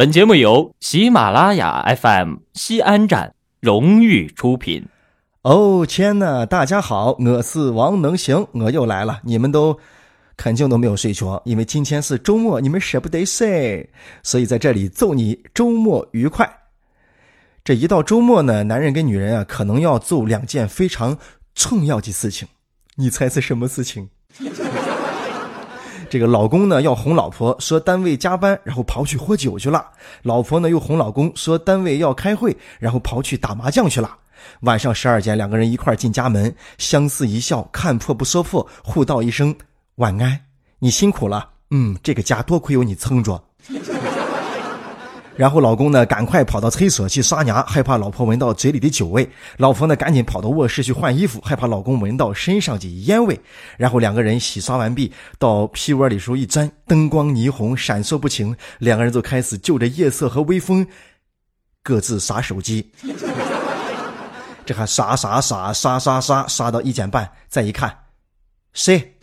本节目由喜马拉雅 FM 西安站荣誉出品。哦天呐，大家好，我是王能行，我又来了。你们都肯定都没有睡着，因为今天是周末，你们舍不得睡，所以在这里祝你周末愉快。这一到周末呢，男人跟女人啊，可能要做两件非常重要的事情。你猜是什么事情？这个老公呢要哄老婆说单位加班，然后跑去喝酒去了；老婆呢又哄老公说单位要开会，然后跑去打麻将去了。晚上十二点，两个人一块进家门，相视一笑，看破不说破，互道一声晚安，你辛苦了。嗯，这个家多亏有你撑着。然后老公呢，赶快跑到厕所去刷牙，害怕老婆闻到嘴里的酒味；老婆呢，赶紧跑到卧室去换衣服，害怕老公闻到身上的烟味。然后两个人洗刷完毕，到屁窝里时候一钻，灯光霓虹闪烁不停，两个人就开始就着夜色和微风，各自耍手机。这还刷刷刷刷刷刷刷到一点半，再一看，谁？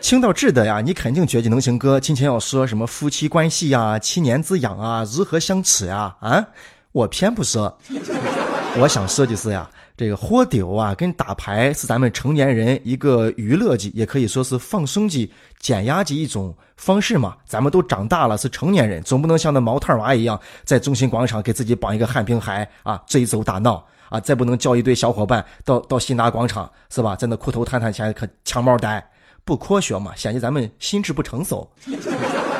听到这的呀，你肯定觉得能行哥今天要说什么夫妻关系呀、七年之痒啊、如何相处呀？啊，我偏不说。我想说的是呀，这个喝酒啊跟打牌是咱们成年人一个娱乐级，也可以说是放松级、减压级一种方式嘛。咱们都长大了，是成年人，总不能像那毛太娃一样，在中心广场给自己绑一个旱冰鞋啊，追走打闹啊，再不能叫一堆小伙伴到到新达广场是吧，在那裤头探探前可抢猫呆。不科学嘛，显得咱们心智不成熟。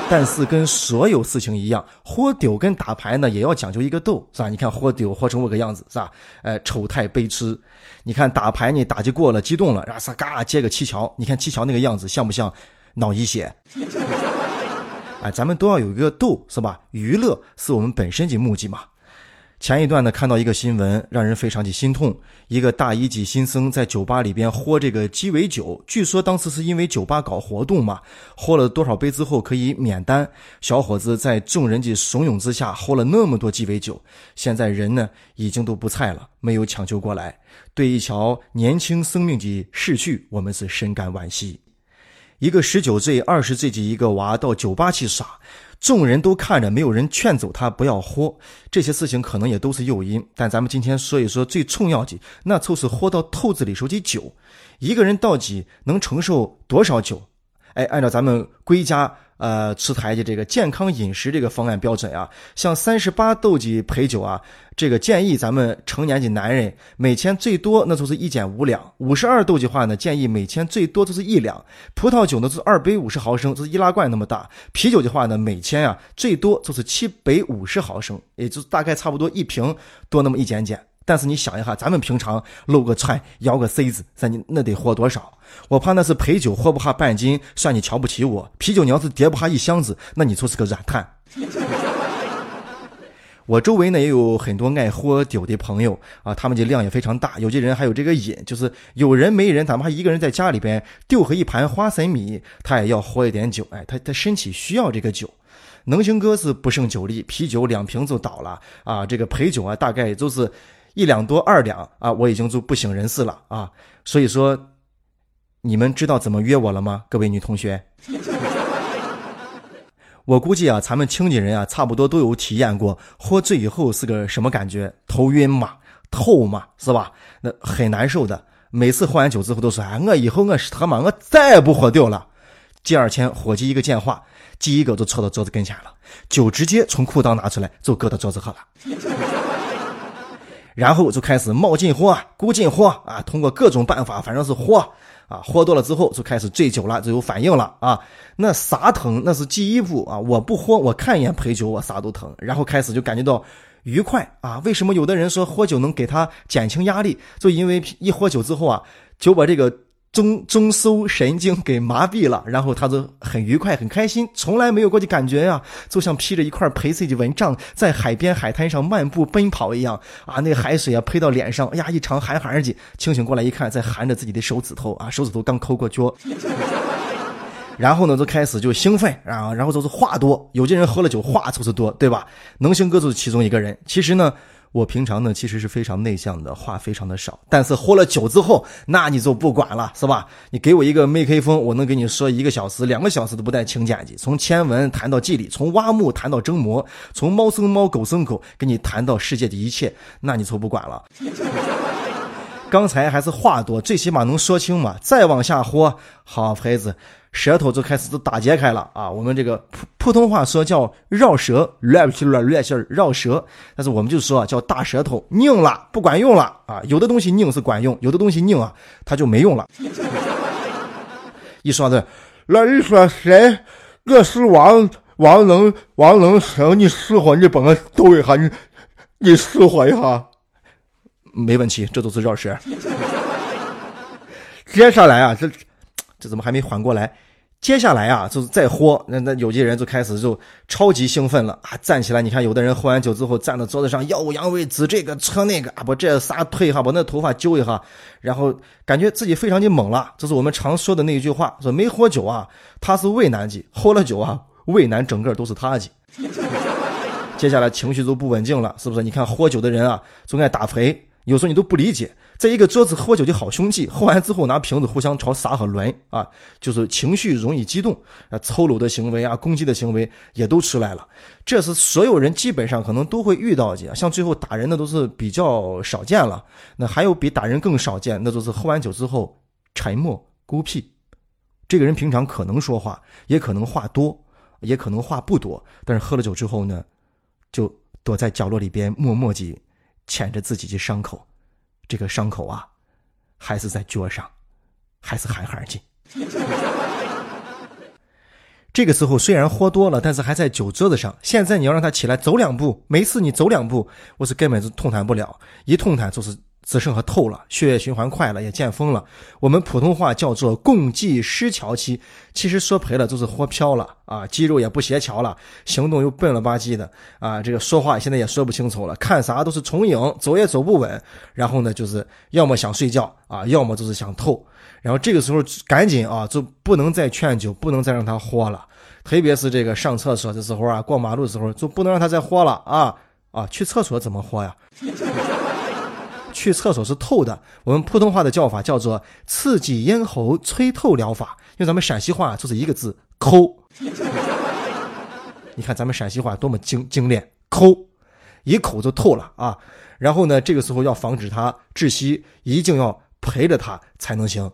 但是跟所有事情一样，喝酒跟打牌呢，也要讲究一个斗，是吧？你看喝酒喝成我个样子，是吧？呃，丑态悲痴。你看打牌你，打击过了，激动了，然后嘎接个七桥，你看七桥那个样子像不像脑溢血？哎，咱们都要有一个斗，是吧？娱乐是我们本身的目的嘛。前一段呢，看到一个新闻，让人非常的心痛。一个大一级新生在酒吧里边喝这个鸡尾酒，据说当时是因为酒吧搞活动嘛，喝了多少杯之后可以免单。小伙子在众人的怂恿之下喝了那么多鸡尾酒，现在人呢已经都不在了，没有抢救过来。对一条年轻生命的逝去，我们是深感惋惜。一个十九岁、二十岁的一个娃到酒吧去耍。众人都看着，没有人劝走他不要喝。这些事情可能也都是诱因，但咱们今天说一说最重要的，那就是喝到透子里手的酒。一个人到底能承受多少酒？哎，按照咱们国家。呃，出台的这个健康饮食这个方案标准啊，像三十八度几陪酒啊，这个建议咱们成年的男人每天最多那就是一减五两；五十二度的话呢，建议每天最多就是一两。葡萄酒呢就是二百五十毫升，就是易拉罐那么大；啤酒的话呢，每天啊最多就是七百五十毫升，也就大概差不多一瓶多那么一点点。但是你想一下，咱们平常露个串、摇个 C 子，咱你那得喝多少？我怕那是陪酒喝不下半斤，算你瞧不起我；啤酒你要是叠不下一箱子，那你就是个软炭。我周围呢也有很多爱喝酒的朋友啊，他们的量也非常大。有些人还有这个瘾，就是有人没人，哪怕一个人在家里边丢和一盘花生米，他也要喝一点酒。哎，他他身体需要这个酒。能行哥是不胜酒力，啤酒两瓶就倒了啊。这个陪酒啊，大概也就是。一两多二两啊，我已经就不省人事了啊！所以说，你们知道怎么约我了吗？各位女同学，我估计啊，咱们亲戚人啊，差不多都有体验过喝醉以后是个什么感觉？头晕嘛，透嘛，是吧？那很难受的。每次喝完酒之后都说：“哎，我以后我是他妈我再也不喝酒了。”第二天伙计一个电话，第一个就凑到桌子跟前了，酒直接从裤裆拿出来就搁到桌子喝了。然后就开始冒进货、鼓进货啊，通过各种办法，反正是喝啊，喝多了之后就开始醉酒了，就有反应了啊。那啥疼，那是第一步啊。我不喝，我看一眼陪酒，我啥都疼。然后开始就感觉到愉快啊。为什么有的人说喝酒能给他减轻压力？就因为一喝酒之后啊，酒把这个。中中枢神经给麻痹了，然后他就很愉快、很开心，从来没有过的感觉呀，就像披着一块白色的蚊帐在海边海滩上漫步奔跑一样啊！那海水啊喷到脸上，哎呀，一场寒寒的。清醒过来一看，在含着自己的手指头啊，手指头刚抠过脚，然后呢，就开始就兴奋啊，然后就是话多。有些人喝了酒话就是多，对吧？能行哥就是其中一个人。其实呢。我平常呢其实是非常内向的，话非常的少。但是喝了酒之后，那你就不管了，是吧？你给我一个麦克风，我能给你说一个小时、两个小时都不带请假的，从签文谈到季理，从挖墓谈到蒸馍，从猫生猫、狗生狗，跟你谈到世界的一切，那你就不管了。刚才还是话多，最起码能说清嘛。再往下喝，好孩子，舌头就开始都打结开了啊。我们这个普普通话说叫绕舌，乱去乱乱气绕舌。但是我们就说叫大舌头，拧了不管用了啊。有的东西拧是管用，有的东西拧啊，它就没用了。一说的，那你说谁？我是王王能王能成，你试火，你帮我逗一下，你你试火一下。没问题，这都是绕舌。接下来啊，这这怎么还没缓过来？接下来啊，就是再喝，那那有些人就开始就超级兴奋了啊！站起来，你看有的人喝完酒之后站到桌子上耀武扬威，指这个扯那个啊，把这仨推一下，把那头发揪一下，然后感觉自己非常的猛了。这是我们常说的那一句话：说没喝酒啊，他是渭南籍；喝了酒啊，渭南整个都是他籍。接下来情绪就不稳定了，是不是？你看喝酒的人啊，总爱打牌。有时候你都不理解，在一个桌子喝酒的好兄弟，喝完之后拿瓶子互相朝撒和抡啊，就是情绪容易激动啊，粗鲁的行为啊，攻击的行为也都出来了。这是所有人基本上可能都会遇到的，像最后打人的都是比较少见了。那还有比打人更少见，那就是喝完酒之后沉默孤僻。这个人平常可能说话，也可能话多，也可能话不多，但是喝了酒之后呢，就躲在角落里边默默地。舔着自己的伤口，这个伤口啊，还是在脚上，还是寒寒的。这个时候虽然喝多了，但是还在酒桌子上。现在你要让他起来走两步，没事你走两步，我是根本就痛弹不了，一痛弹就是。只剩下透了，血液循环快了，也见风了。我们普通话叫做共济失调期，其实说白了就是活飘了啊，肌肉也不协调了，行动又笨了吧唧的啊，这个说话现在也说不清楚了，看啥都是重影，走也走不稳。然后呢，就是要么想睡觉啊，要么就是想透。然后这个时候赶紧啊，就不能再劝酒，不能再让他喝了。特别是这个上厕所的时候啊，过马路的时候，就不能让他再喝了啊啊！去厕所怎么喝呀？去厕所是透的，我们普通话的叫法叫做刺激咽喉催透疗法，用咱们陕西话就是一个字抠。你看咱们陕西话多么精精炼，抠，一口就透了啊！然后呢，这个时候要防止他窒息，一定要陪着他才能行。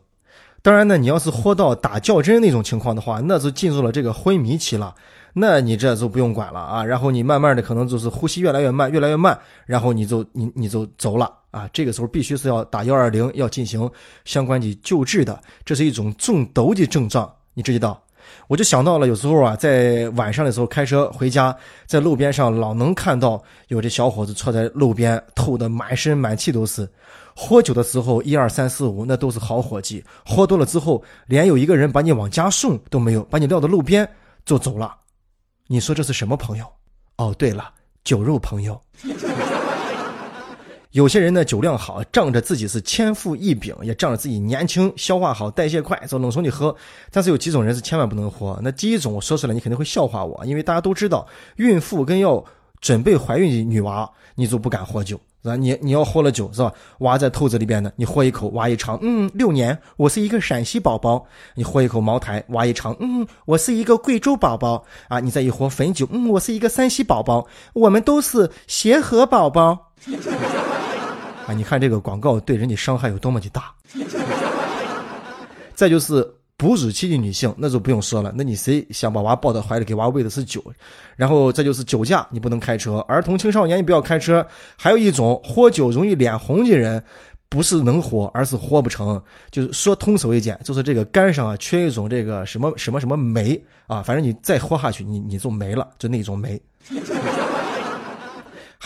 当然呢，你要是喝到打吊针那种情况的话，那就进入了这个昏迷期了。那你这就不用管了啊，然后你慢慢的可能就是呼吸越来越慢，越来越慢，然后你就你你就走了啊。这个时候必须是要打幺二零，要进行相关的救治的，这是一种中毒的症状，你知道？我就想到了，有时候啊，在晚上的时候开车回家，在路边上老能看到有这小伙子坐在路边，吐的满身满气都是。喝酒的时候一二三四五，那都是好伙计；喝多了之后，连有一个人把你往家送都没有，把你撂到路边就走了。你说这是什么朋友？哦，对了，酒肉朋友。有些人呢酒量好，仗着自己是天赋异禀，也仗着自己年轻、消化好、代谢快，就冷怂的喝。但是有几种人是千万不能喝。那第一种，我说出来你肯定会笑话我，因为大家都知道，孕妇跟要准备怀孕的女娃，你就不敢喝酒。是吧？你你要喝了酒是吧？娃在肚子里边呢，你喝一口，娃一尝，嗯，六年，我是一个陕西宝宝。你喝一口茅台，娃一尝，嗯，我是一个贵州宝宝啊。你再一喝汾酒，嗯，我是一个山西宝宝。我们都是协和宝宝啊！你看这个广告对人的伤害有多么的大。再就是。哺乳期的女性，那就不用说了。那你谁想把娃抱到怀里，给娃喂的是酒？然后再就是酒驾，你不能开车。儿童青少年你不要开车。还有一种喝酒容易脸红的人，不是能活，而是活不成。就是说通俗一点，就是这个肝上啊缺一种这个什么什么什么酶啊，反正你再喝下去，你你就没了，就那种酶。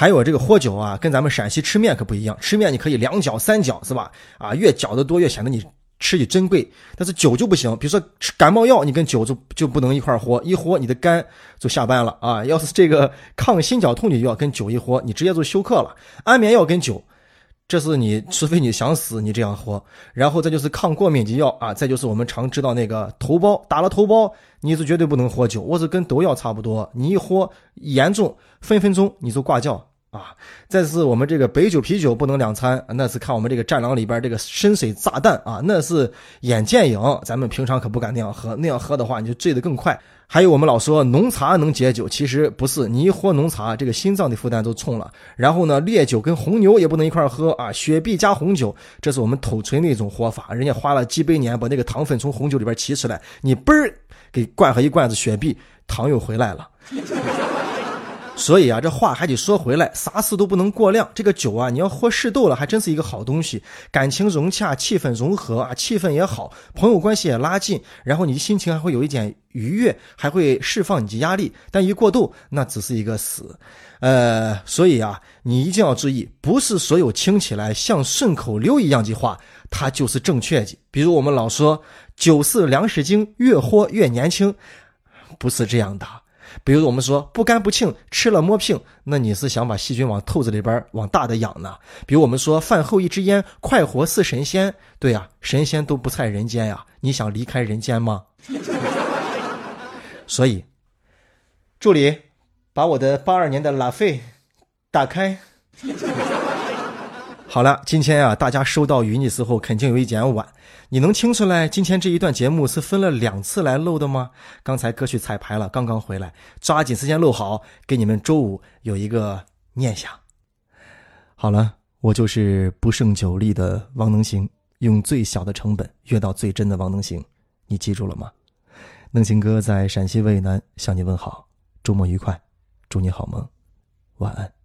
还有这个喝酒啊，跟咱们陕西吃面可不一样。吃面你可以两搅三搅，是吧？啊，越搅的多，越显得你。吃的珍贵，但是酒就不行。比如说吃感冒药，你跟酒就就不能一块喝，一喝你的肝就下班了啊。要是这个抗心绞痛的药跟酒一喝，你直接就休克了。安眠药跟酒，这是你除非你想死，你这样喝。然后再就是抗过敏的药啊，再就是我们常知道那个头孢，打了头孢你是绝对不能喝酒。我是跟毒药差不多，你一喝严重，分分钟你就挂掉啊。再次，我们这个白酒、啤酒不能两餐，那是看我们这个战狼里边这个深水炸弹啊，那是眼见影，咱们平常可不敢那样喝，那样喝的话你就醉得更快。还有我们老说浓茶能解酒，其实不是，你一喝浓茶，这个心脏的负担都冲了。然后呢，烈酒跟红牛也不能一块喝啊，雪碧加红酒，这是我们土锤的一种活法。人家花了几百年把那个糖分从红酒里边提出来，你嘣儿给灌上一罐子雪碧，糖又回来了。所以啊，这话还得说回来，啥事都不能过量。这个酒啊，你要喝适度了，还真是一个好东西。感情融洽，气氛融合啊，气氛也好，朋友关系也拉近，然后你的心情还会有一点愉悦，还会释放你的压力。但一过度，那只是一个死。呃，所以啊，你一定要注意，不是所有听起来像顺口溜一样的话，它就是正确的。比如我们老说“酒是粮食精，越喝越年轻”，不是这样的。比如我们说不干不净，吃了摸屁，那你是想把细菌往透子里边往大的养呢？比如我们说饭后一支烟，快活似神仙，对呀，神仙都不在人间呀，你想离开人间吗？所以，助理，把我的八二年的拉菲打开。好了，今天啊，大家收到语音的时候肯定有一点晚。你能听出来今天这一段节目是分了两次来录的吗？刚才歌曲彩排了，刚刚回来，抓紧时间录好，给你们周五有一个念想。好了，我就是不胜酒力的王能行，用最小的成本约到最真的王能行，你记住了吗？能行哥在陕西渭南向你问好，周末愉快，祝你好梦，晚安。